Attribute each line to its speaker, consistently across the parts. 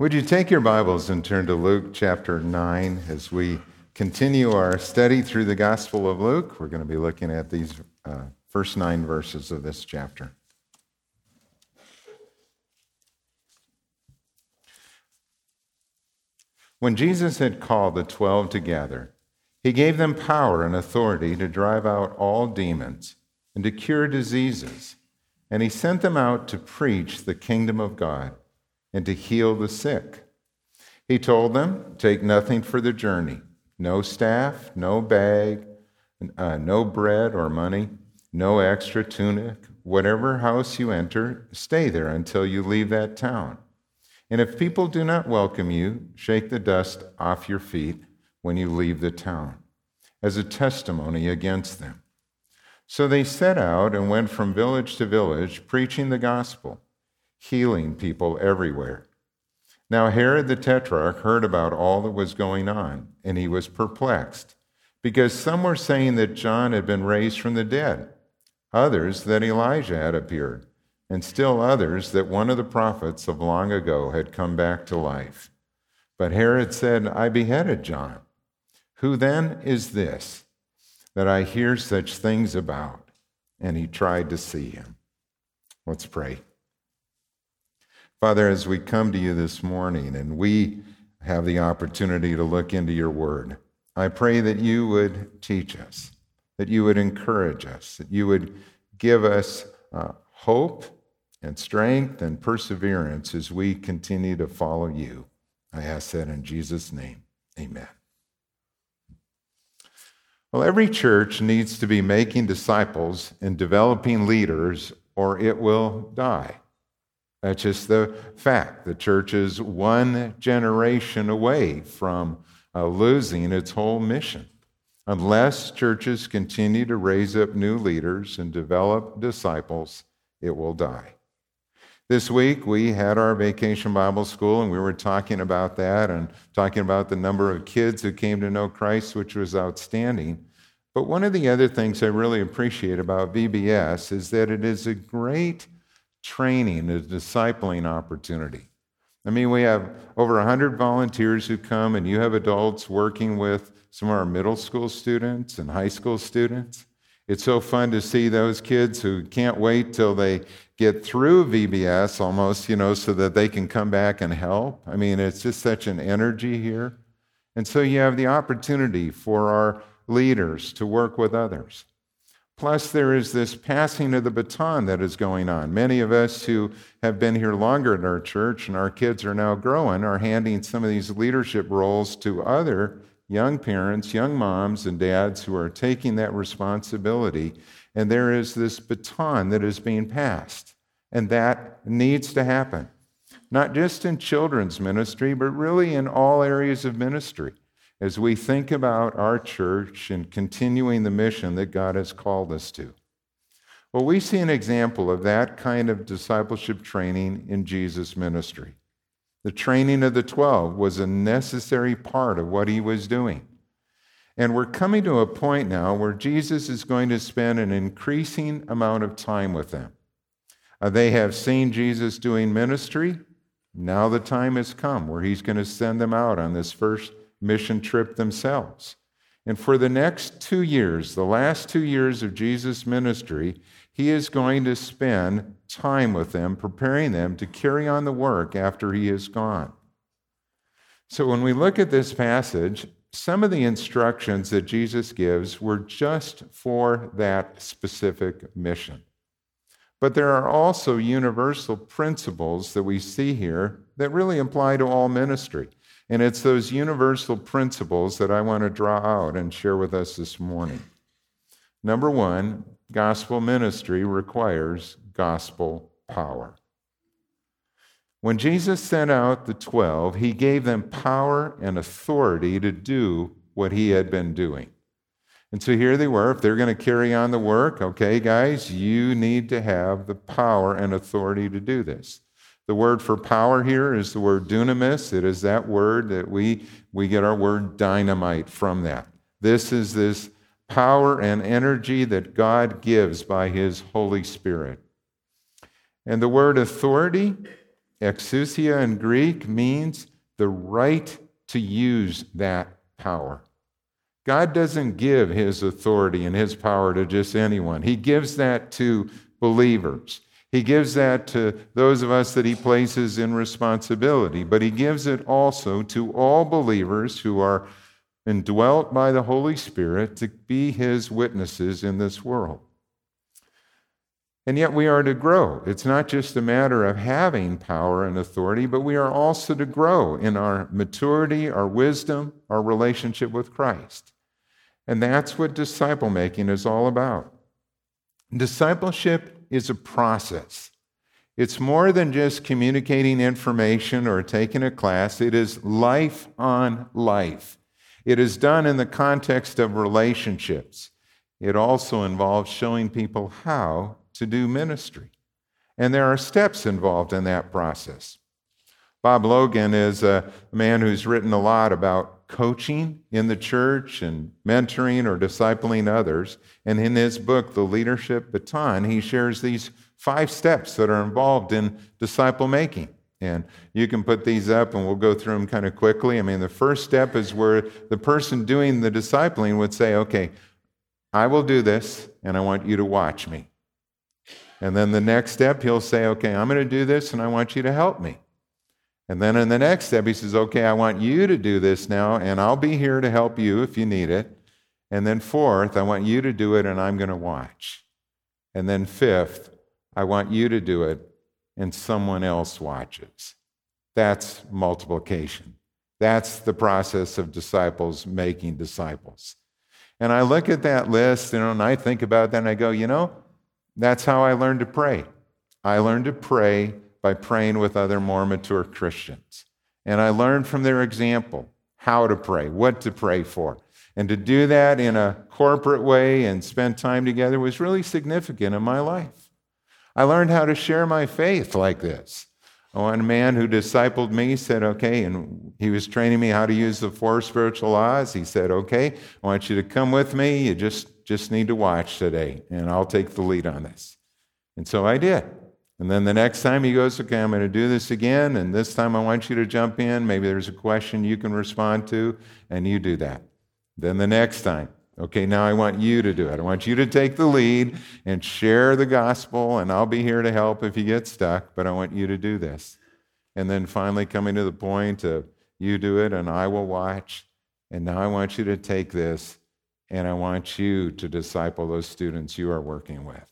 Speaker 1: Would you take your Bibles and turn to Luke chapter 9 as we continue our study through the Gospel of Luke? We're going to be looking at these uh, first nine verses of this chapter. When Jesus had called the twelve together, he gave them power and authority to drive out all demons and to cure diseases, and he sent them out to preach the kingdom of God and to heal the sick. He told them, Take nothing for the journey no staff, no bag, uh, no bread or money, no extra tunic. Whatever house you enter, stay there until you leave that town. And if people do not welcome you, shake the dust off your feet when you leave the town, as a testimony against them. So they set out and went from village to village, preaching the gospel healing people everywhere. Now, Herod the Tetrarch heard about all that was going on, and he was perplexed, because some were saying that John had been raised from the dead, others that Elijah had appeared, and still others that one of the prophets of long ago had come back to life. But Herod said, I beheaded John. Who then is this that I hear such things about? And he tried to see him. Let's pray. Father, as we come to you this morning and we have the opportunity to look into your word, I pray that you would teach us, that you would encourage us, that you would give us uh, hope and strength and perseverance as we continue to follow you. I ask that in Jesus' name. Amen. Well, every church needs to be making disciples and developing leaders, or it will die. That's just the fact. The church is one generation away from uh, losing its whole mission. Unless churches continue to raise up new leaders and develop disciples, it will die. This week, we had our vacation Bible school, and we were talking about that and talking about the number of kids who came to know Christ, which was outstanding. But one of the other things I really appreciate about VBS is that it is a great training, a discipling opportunity. I mean, we have over 100 volunteers who come, and you have adults working with some of our middle school students and high school students. It's so fun to see those kids who can't wait till they get through VBS almost, you know, so that they can come back and help. I mean, it's just such an energy here. And so you have the opportunity for our leaders to work with others. Plus, there is this passing of the baton that is going on. Many of us who have been here longer in our church and our kids are now growing are handing some of these leadership roles to other young parents, young moms, and dads who are taking that responsibility. And there is this baton that is being passed. And that needs to happen, not just in children's ministry, but really in all areas of ministry as we think about our church and continuing the mission that God has called us to. Well, we see an example of that kind of discipleship training in Jesus' ministry. The training of the 12 was a necessary part of what he was doing. And we're coming to a point now where Jesus is going to spend an increasing amount of time with them. Uh, they have seen Jesus doing ministry. Now the time has come where he's going to send them out on this first mission trip themselves. And for the next two years, the last two years of Jesus' ministry, he is going to spend time with them, preparing them to carry on the work after he is gone. So when we look at this passage, some of the instructions that Jesus gives were just for that specific mission. But there are also universal principles that we see here that really apply to all ministry. And it's those universal principles that I want to draw out and share with us this morning. Number one, gospel ministry requires gospel power. When Jesus sent out the 12, he gave them power and authority to do what he had been doing. And so here they were. If they're going to carry on the work, okay, guys, you need to have the power and authority to do this. The word for power here is the word dunamis. It is that word that we, we get our word dynamite from that. This is this power and energy that God gives by his Holy Spirit. And the word authority, exousia in Greek means the right to use that power. God doesn't give his authority and his power to just anyone. He gives that to believers. He gives that to those of us that he places in responsibility, but he gives it also to all believers who are indwelt by the Holy Spirit to be his witnesses in this world. And yet we are to grow. It's not just a matter of having power and authority, but we are also to grow in our maturity, our wisdom, our relationship with Christ. And that's what disciple making is all about. Discipleship is a process. It's more than just communicating information or taking a class, it is life on life. It is done in the context of relationships. It also involves showing people how to do ministry. And there are steps involved in that process. Bob Logan is a man who's written a lot about coaching in the church and mentoring or discipling others. And in his book, The Leadership Baton, he shares these five steps that are involved in disciple making. And you can put these up and we'll go through them kind of quickly. I mean, the first step is where the person doing the discipling would say, Okay, I will do this and I want you to watch me. And then the next step, he'll say, Okay, I'm going to do this and I want you to help me. And then in the next step, he says, Okay, I want you to do this now and I'll be here to help you if you need it. And then fourth, I want you to do it and I'm going to watch. And then fifth, I want you to do it and someone else watches. That's multiplication. That's the process of disciples making disciples. And I look at that list, you know, and I think about that and I go, you know, that's how I learned to pray. I learned to pray by praying with other more mature Christians. And I learned from their example how to pray, what to pray for. And to do that in a corporate way and spend time together was really significant in my life. I learned how to share my faith like this. One man who discipled me said, Okay, and he was training me how to use the four spiritual laws. He said, Okay, I want you to come with me. You just, just need to watch today, and I'll take the lead on this. And so I did. And then the next time he goes, Okay, I'm going to do this again, and this time I want you to jump in. Maybe there's a question you can respond to, and you do that. Then the next time, Okay, now I want you to do it. I want you to take the lead and share the gospel, and I'll be here to help if you get stuck, but I want you to do this. And then finally coming to the point of you do it and I will watch. And now I want you to take this and I want you to disciple those students you are working with.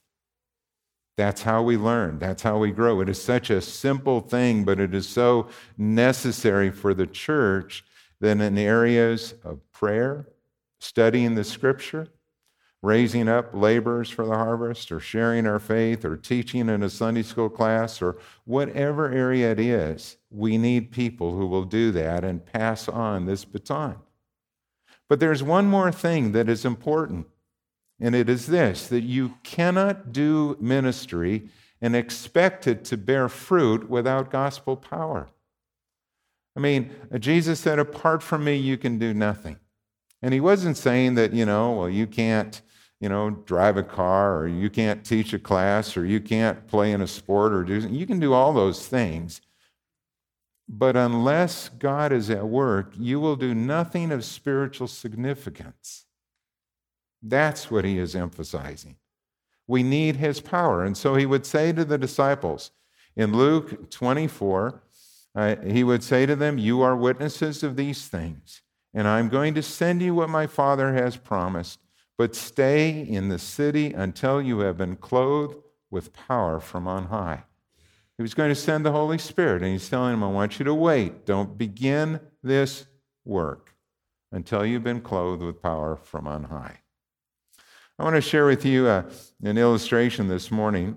Speaker 1: That's how we learn. That's how we grow. It is such a simple thing, but it is so necessary for the church that in areas of prayer, studying the scripture, raising up laborers for the harvest, or sharing our faith, or teaching in a Sunday school class, or whatever area it is, we need people who will do that and pass on this baton. But there's one more thing that is important, and it is this that you cannot do ministry and expect it to bear fruit without gospel power. I mean, Jesus said, Apart from me, you can do nothing. And he wasn't saying that, you know, well, you can't, you know, drive a car or you can't teach a class or you can't play in a sport or do, you can do all those things. But unless God is at work, you will do nothing of spiritual significance. That's what he is emphasizing. We need his power. And so he would say to the disciples in Luke 24, uh, he would say to them, You are witnesses of these things and I'm going to send you what my Father has promised. But stay in the city until you have been clothed with power from on high. He was going to send the Holy Spirit, and he's telling them, I want you to wait. Don't begin this work until you've been clothed with power from on high. I want to share with you a, uh, an illustration this morning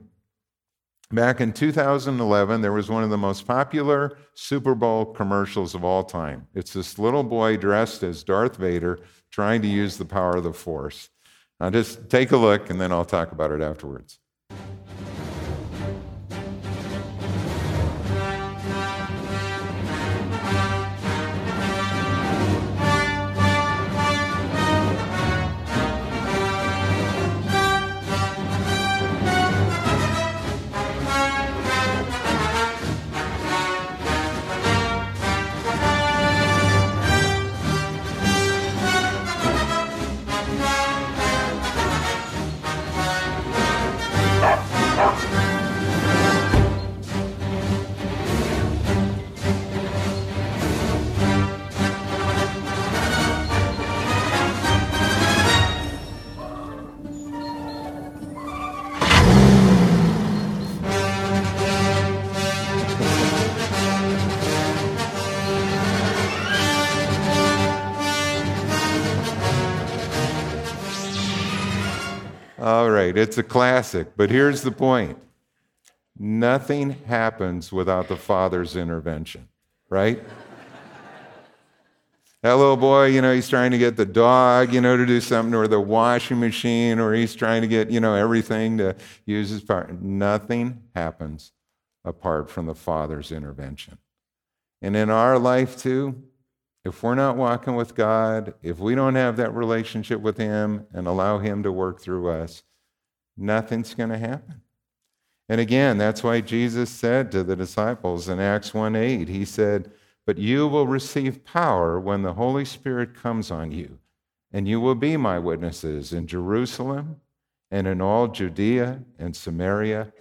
Speaker 1: Back in 2011, there was one of the most popular Super Bowl commercials of all time. It's this little boy dressed as Darth Vader trying to use the power of the Force. Now, just take a look and then I'll talk about it afterwards. All right, it's a classic, but here's the point nothing happens without the Father's intervention, right? that little boy, you know, he's trying to get the dog, you know, to do something, or the washing machine, or he's trying to get, you know, everything to use his power. Nothing happens apart from the Father's intervention. And in our life, too, if we're not walking with God, if we don't have that relationship with Him and allow Him to work through us, nothing's going to happen. And again, that's why Jesus said to the disciples in Acts 1 8, He said, But you will receive power when the Holy Spirit comes on you, and you will be my witnesses in Jerusalem and in all Judea and Samaria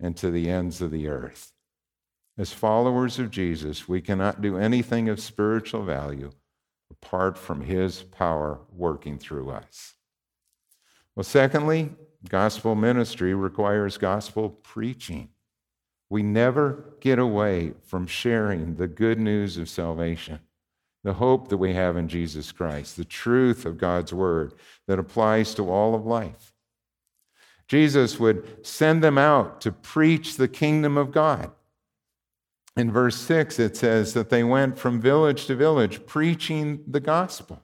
Speaker 1: and to the ends of the earth. As followers of Jesus, we cannot do anything of spiritual value apart from his power working through us. Well, secondly, gospel ministry requires gospel preaching. We never get away from sharing the good news of salvation, the hope that we have in Jesus Christ, the truth of God's word that applies to all of life. Jesus would send them out to preach the kingdom of God in verse 6, it says that they went from village to village preaching the gospel.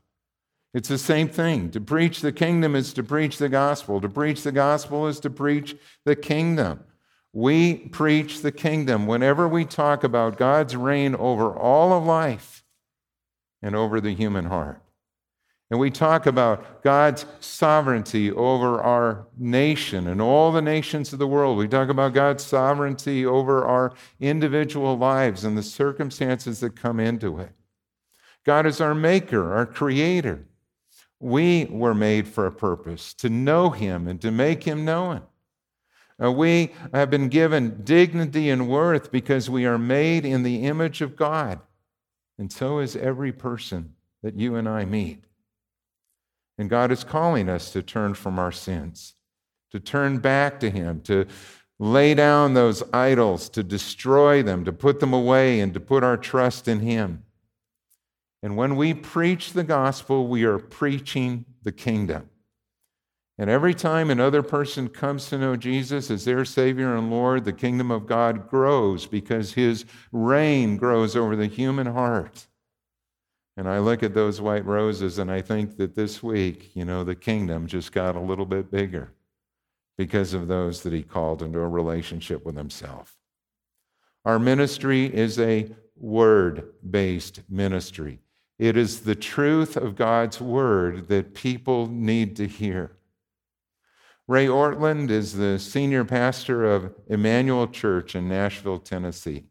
Speaker 1: It's the same thing. To preach the kingdom is to preach the gospel. To preach the gospel is to preach the kingdom. We preach the kingdom whenever we talk about God's reign over all of life and over the human heart. And we talk about God's sovereignty over our nation and all the nations of the world. We talk about God's sovereignty over our individual lives and the circumstances that come into it. God is our maker, our creator. We were made for a purpose to know Him and to make Him known. Uh, we have been given dignity and worth because we are made in the image of God. And so is every person that you and I meet. And God is calling us to turn from our sins, to turn back to Him, to lay down those idols, to destroy them, to put them away, and to put our trust in Him. And when we preach the gospel, we are preaching the kingdom. And every time another person comes to know Jesus as their Savior and Lord, the kingdom of God grows because His reign grows over the human heart. And I look at those white roses and I think that this week, you know, the kingdom just got a little bit bigger because of those that he called into a relationship with himself. Our ministry is a word based ministry. It is the truth of God's word that people need to hear. Ray Ortlund is the senior pastor of Immanuel Church in Nashville, Tennessee.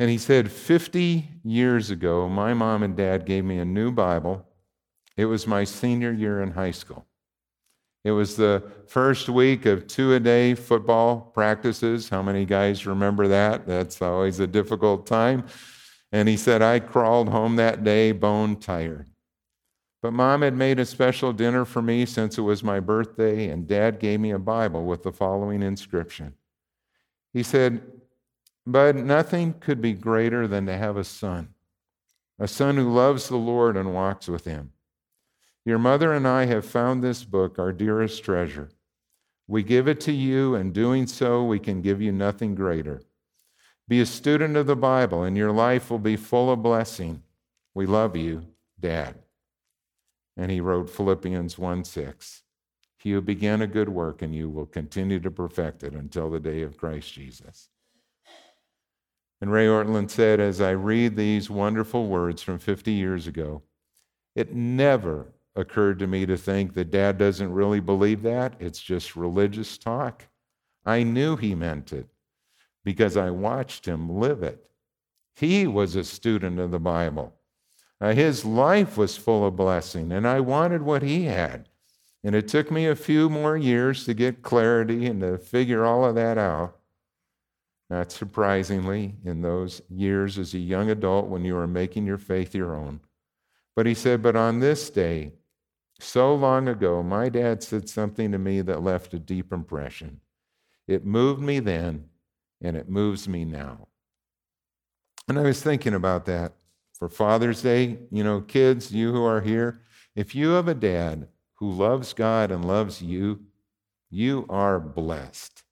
Speaker 1: And he said, 50 years ago, my mom and dad gave me a new Bible. It was my senior year in high school. It was the first week of two a day football practices. How many guys remember that? That's always a difficult time. And he said, I crawled home that day bone tired. But mom had made a special dinner for me since it was my birthday, and dad gave me a Bible with the following inscription. He said, but nothing could be greater than to have a son, a son who loves the Lord and walks with him. Your mother and I have found this book our dearest treasure. We give it to you, and doing so, we can give you nothing greater. Be a student of the Bible, and your life will be full of blessing. We love you, Dad. And he wrote Philippians 1 6. He who began a good work in you will continue to perfect it until the day of Christ Jesus. And Ray Ortlund said, as I read these wonderful words from 50 years ago, it never occurred to me to think that dad doesn't really believe that. It's just religious talk. I knew he meant it because I watched him live it. He was a student of the Bible. Uh, his life was full of blessing, and I wanted what he had. And it took me a few more years to get clarity and to figure all of that out. Not surprisingly, in those years as a young adult when you were making your faith your own. But he said, But on this day, so long ago, my dad said something to me that left a deep impression. It moved me then, and it moves me now. And I was thinking about that for Father's Day. You know, kids, you who are here, if you have a dad who loves God and loves you, you are blessed.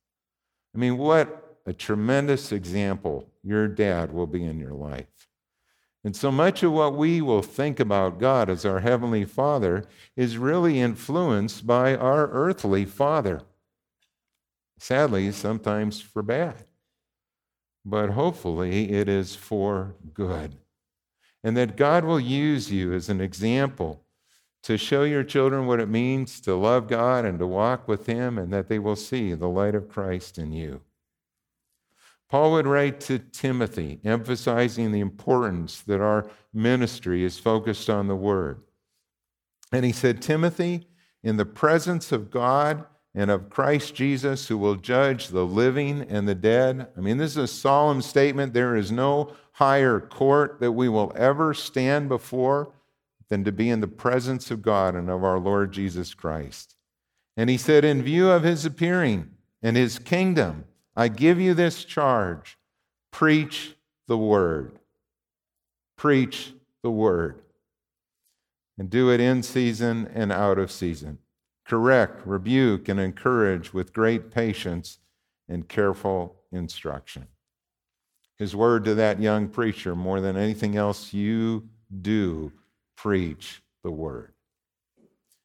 Speaker 1: I mean, what a tremendous example your dad will be in your life. And so much of what we will think about God as our Heavenly Father is really influenced by our earthly Father. Sadly, sometimes for bad. But hopefully, it is for good. And that God will use you as an example to show your children what it means to love God and to walk with Him, and that they will see the light of Christ in you. Paul would write to Timothy, emphasizing the importance that our ministry is focused on the Word. And he said, Timothy, in the presence of God and of Christ Jesus, who will judge the living and the dead. I mean, this is a solemn statement. There is no higher court that we will ever stand before than to be in the presence of God and of our Lord Jesus Christ. And he said, In view of his appearing and his kingdom, I give you this charge preach the word. Preach the word. And do it in season and out of season. Correct, rebuke, and encourage with great patience and careful instruction. His word to that young preacher more than anything else you do preach the word.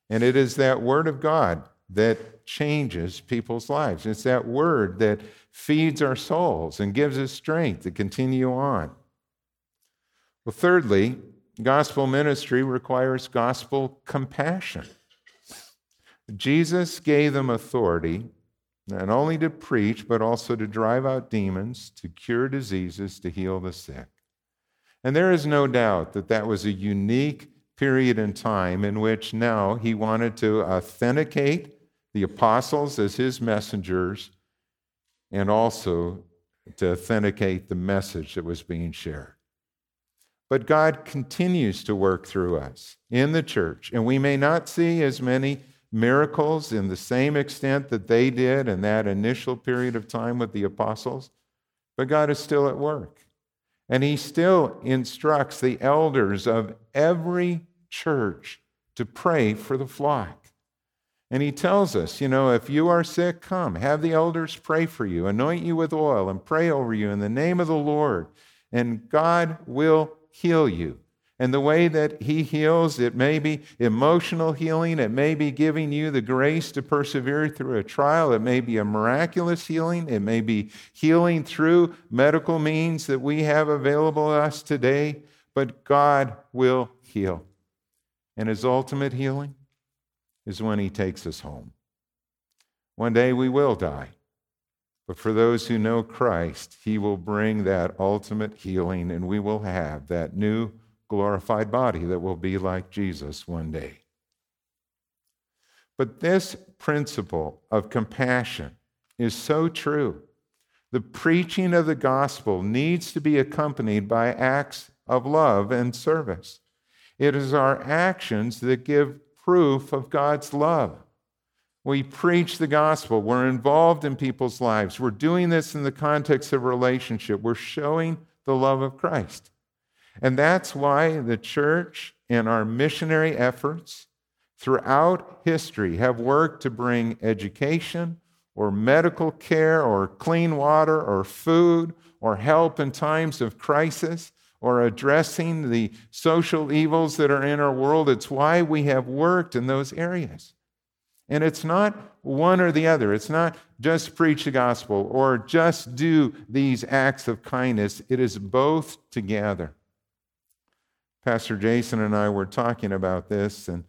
Speaker 1: And it is that word of God that changes people's lives. It's that word that feeds our souls and gives us strength to continue on. Well, thirdly, gospel ministry requires gospel compassion. Jesus gave them authority not only to preach, but also to drive out demons, to cure diseases, to heal the sick. And there is no doubt that that was a unique period in time in which now he wanted to authenticate the apostles as his messengers and also to authenticate the message that was being shared. But God continues to work through us in the church, and we may not see as many miracles in the same extent that they did in that initial period of time with the apostles, but God is still at work. And he still instructs the elders of every church to pray for the flock. And he tells us, you know, if you are sick, come, have the elders pray for you, anoint you with oil, and pray over you in the name of the Lord, and God will heal you. And the way that He heals, it may be emotional healing, it may be giving you the grace to persevere through a trial, it may be a miraculous healing, it may be healing through medical means that we have available to us today, but God will heal. And His ultimate healing is when He takes us home. One day we will die. But for those who know Christ, He will bring that ultimate healing, and we will have that new glorified body that will be like Jesus one day. But this principle of compassion is so true. The preaching of the gospel needs to be accompanied by acts of love and service. It is our actions that give proof of God's love. We preach the gospel. We're involved in people's lives. We're doing this in the context of relationship. We're showing the love of Christ. And that's why the church and our missionary efforts throughout history have worked to bring education or medical care or clean water or food or help in times of crisis or addressing the social evils that are in our world. It's why we have worked in those areas. And it's not one or the other. It's not just preach the gospel or just do these acts of kindness. It is both together. Pastor Jason and I were talking about this and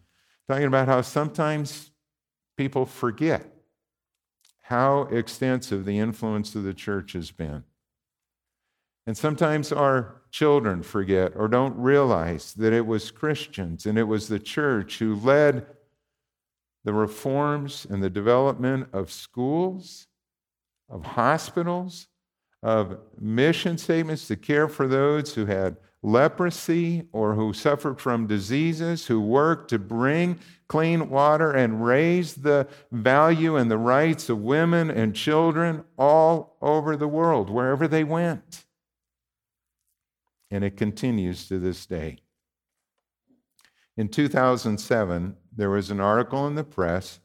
Speaker 1: talking about how sometimes people forget how extensive the influence of the church has been. And sometimes our children forget or don't realize that it was Christians and it was the church who led the reforms and the development of schools, of hospitals, of mission statements to care for those who had leprosy or who suffered from diseases, who worked to bring clean water and raise the value and the rights of women and children all over the world, wherever they went. And it continues to this day. In 2007, there was an article in the press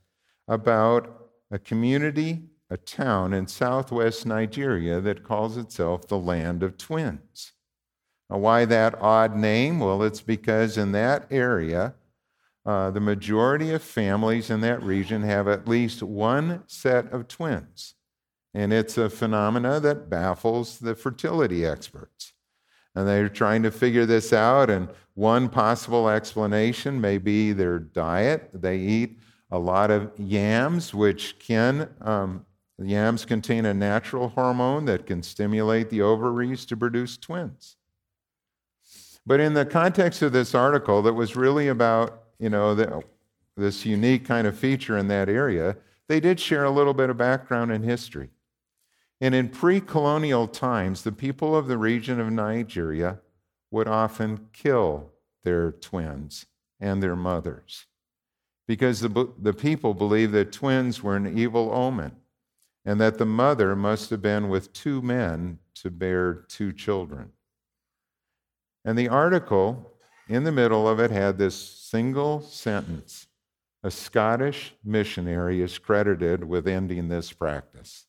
Speaker 1: about a community, a town in southwest Nigeria that calls itself the Land of Twins. Now, why that odd name? Well, it's because in that area, uh, the majority of families in that region have at least one set of twins. And it's a phenomena that baffles the fertility experts. And they're trying to figure this out. And one possible explanation may be their diet. They eat a lot of yams, which can, um, yams contain a natural hormone that can stimulate the ovaries to produce twins. But in the context of this article, that was really about, you know, the, this unique kind of feature in that area, they did share a little bit of background and history. And in pre colonial times, the people of the region of Nigeria would often kill their twins and their mothers because the, the people believed that twins were an evil omen and that the mother must have been with two men to bear two children. And the article in the middle of it had this single sentence A Scottish missionary is credited with ending this practice.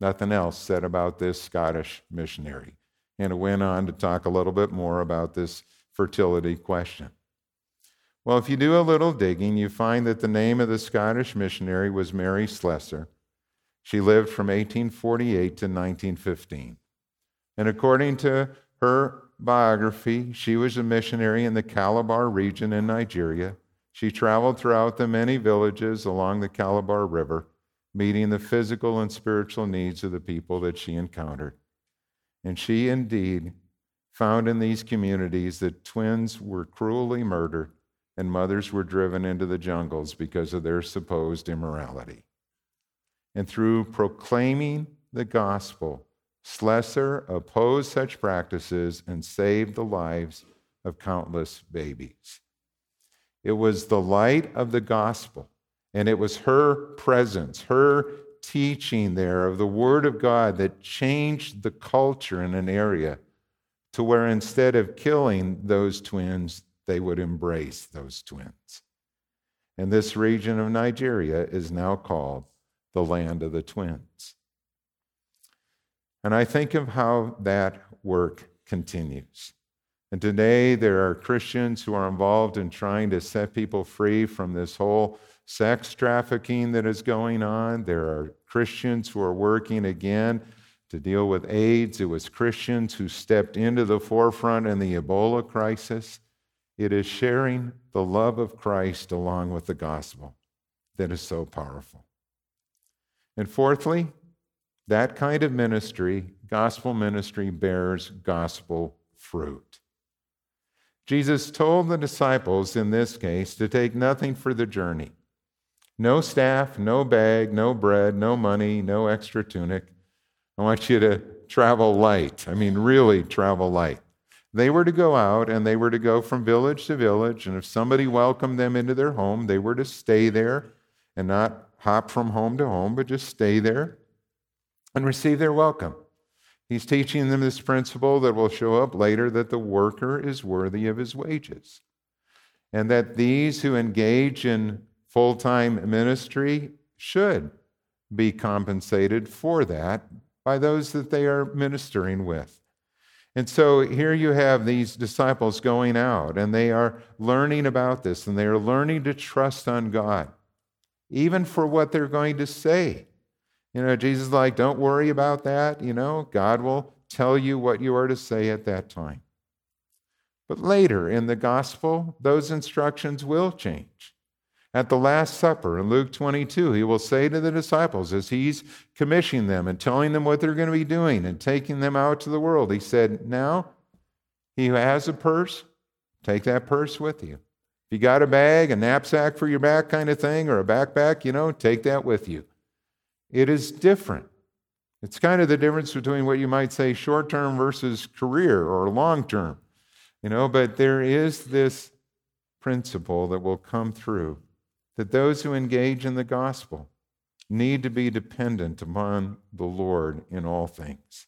Speaker 1: Nothing else said about this Scottish missionary. And it went on to talk a little bit more about this fertility question. Well, if you do a little digging, you find that the name of the Scottish missionary was Mary Slessor. She lived from 1848 to 1915. And according to her biography, she was a missionary in the Calabar region in Nigeria. She traveled throughout the many villages along the Calabar River meeting the physical and spiritual needs of the people that she encountered. And she indeed found in these communities that twins were cruelly murdered and mothers were driven into the jungles because of their supposed immorality. And through proclaiming the gospel, Slessor opposed such practices and saved the lives of countless babies. It was the light of the gospel and it was her presence, her teaching there of the Word of God that changed the culture in an area to where instead of killing those twins, they would embrace those twins. And this region of Nigeria is now called the land of the twins. And I think of how that work continues. And today there are Christians who are involved in trying to set people free from this whole sex trafficking that is going on. There are Christians who are working again to deal with AIDS. It was Christians who stepped into the forefront in the Ebola crisis. It is sharing the love of Christ along with the gospel that is so powerful. And fourthly, that kind of ministry, gospel ministry, bears gospel fruit. Jesus told the disciples in this case to take nothing for the journey no staff, no bag, no bread, no money, no extra tunic. I want you to travel light. I mean, really travel light. They were to go out and they were to go from village to village. And if somebody welcomed them into their home, they were to stay there and not hop from home to home, but just stay there and receive their welcome. He's teaching them this principle that will show up later that the worker is worthy of his wages. And that these who engage in full time ministry should be compensated for that by those that they are ministering with. And so here you have these disciples going out and they are learning about this and they are learning to trust on God, even for what they're going to say. You know, Jesus is like, don't worry about that. You know, God will tell you what you are to say at that time. But later in the gospel, those instructions will change. At the Last Supper in Luke 22, he will say to the disciples as he's commissioning them and telling them what they're going to be doing and taking them out to the world, he said, Now, he who has a purse, take that purse with you. If you got a bag, a knapsack for your back kind of thing, or a backpack, you know, take that with you. It is different. It's kind of the difference between what you might say short term versus career or long term, you know, but there is this principle that will come through that those who engage in the gospel need to be dependent upon the Lord in all things.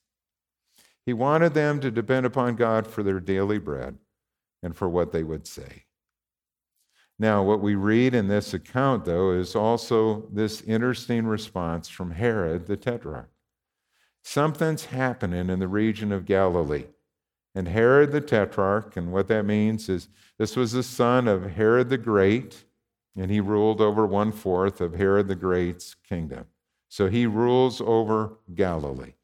Speaker 1: He wanted them to depend upon God for their daily bread and for what they would say. Now, what we read in this account, though, is also this interesting response from Herod the Tetrarch. Something's happening in the region of Galilee. And Herod the Tetrarch, and what that means is this was the son of Herod the Great, and he ruled over one fourth of Herod the Great's kingdom. So he rules over Galilee.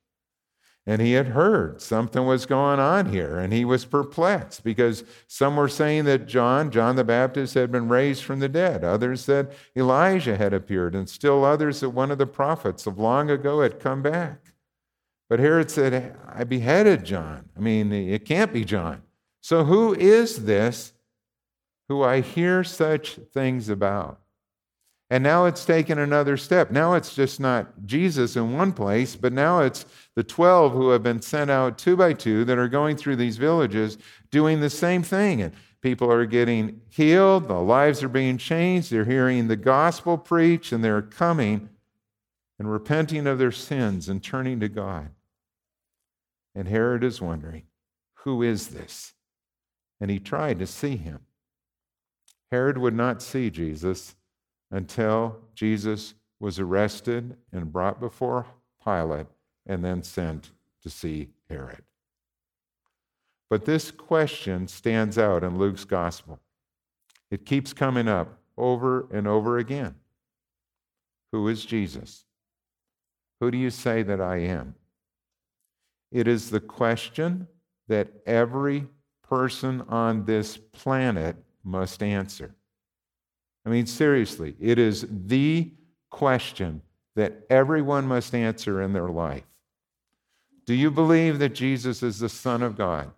Speaker 1: And he had heard something was going on here, and he was perplexed because some were saying that John, John the Baptist, had been raised from the dead. Others said Elijah had appeared, and still others that one of the prophets of long ago had come back. But Herod said, I beheaded John. I mean, it can't be John. So who is this who I hear such things about? And now it's taken another step. Now it's just not Jesus in one place, but now it's the 12 who have been sent out two by two that are going through these villages doing the same thing. And people are getting healed, the lives are being changed, they're hearing the gospel preached, and they're coming and repenting of their sins and turning to God. And Herod is wondering, who is this? And he tried to see him. Herod would not see Jesus until Jesus was arrested and brought before Pilate and then sent to see Herod. But this question stands out in Luke's gospel. It keeps coming up over and over again. Who is Jesus? Who do you say that I am? It is the question that every person on this planet must answer. I mean, seriously, it is the question that everyone must answer in their life. Do you believe that Jesus is the Son of God,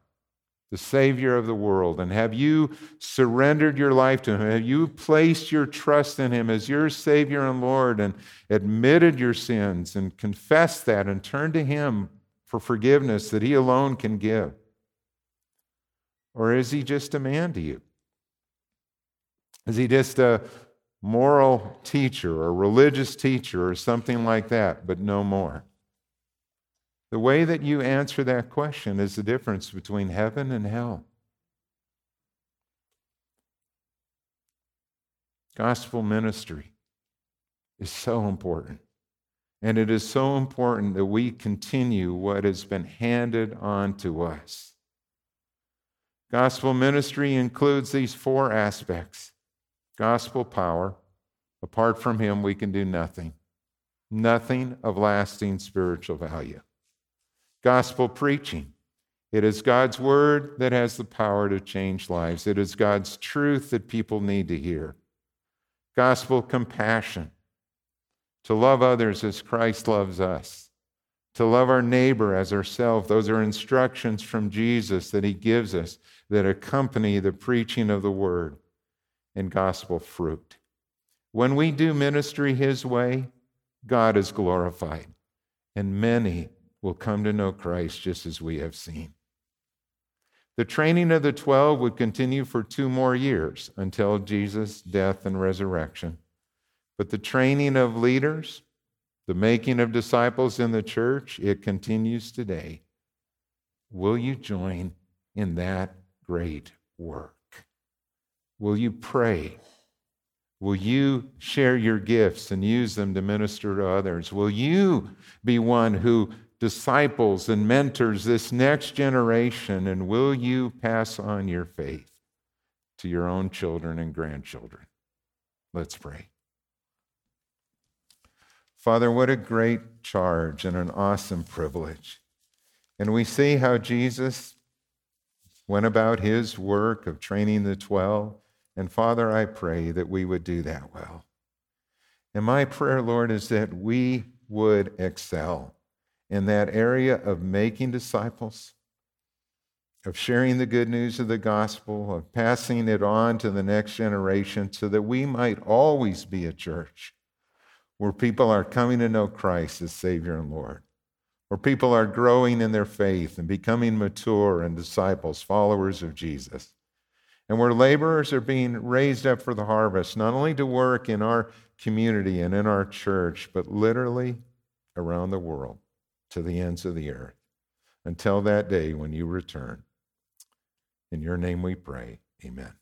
Speaker 1: the Savior of the world? And have you surrendered your life to Him? Have you placed your trust in Him as your Savior and Lord and admitted your sins and confessed that and turned to Him for forgiveness that He alone can give? Or is He just a man to you? Is he just a moral teacher or religious teacher or something like that, but no more? The way that you answer that question is the difference between heaven and hell. Gospel ministry is so important. And it is so important that we continue what has been handed on to us. Gospel ministry includes these four aspects gospel power. Apart from Him, we can do nothing. Nothing of lasting spiritual value. Gospel preaching. It is God's word that has the power to change lives. It is God's truth that people need to hear. Gospel compassion. To love others as Christ loves us. To love our neighbor as ourselves. Those are instructions from Jesus that he gives us that accompany the preaching of the word and gospel fruit. When we do ministry His way, God is glorified, and many will come to know Christ just as we have seen. The training of the 12 would continue for two more years until Jesus' death and resurrection. But the training of leaders, the making of disciples in the church, it continues today. Will you join in that great work? Will you pray? Will you share your gifts and use them to minister to others? Will you be one who disciples and mentors this next generation? And will you pass on your faith to your own children and grandchildren? Let's pray. Father, what a great charge and an awesome privilege. And we see how Jesus went about his work of training the 12 and Father, I pray that we would do that well. And my prayer, Lord, is that we would excel in that area of making disciples, of sharing the good news of the gospel, of passing it on to the next generation, so that we might always be a church where people are coming to know Christ as Savior and Lord, where people are growing in their faith and becoming mature and disciples, followers of Jesus and where laborers are being raised up for the harvest, not only to work in our community and in our church, but literally around the world to the ends of the earth until that day when you return. In your name we pray. Amen.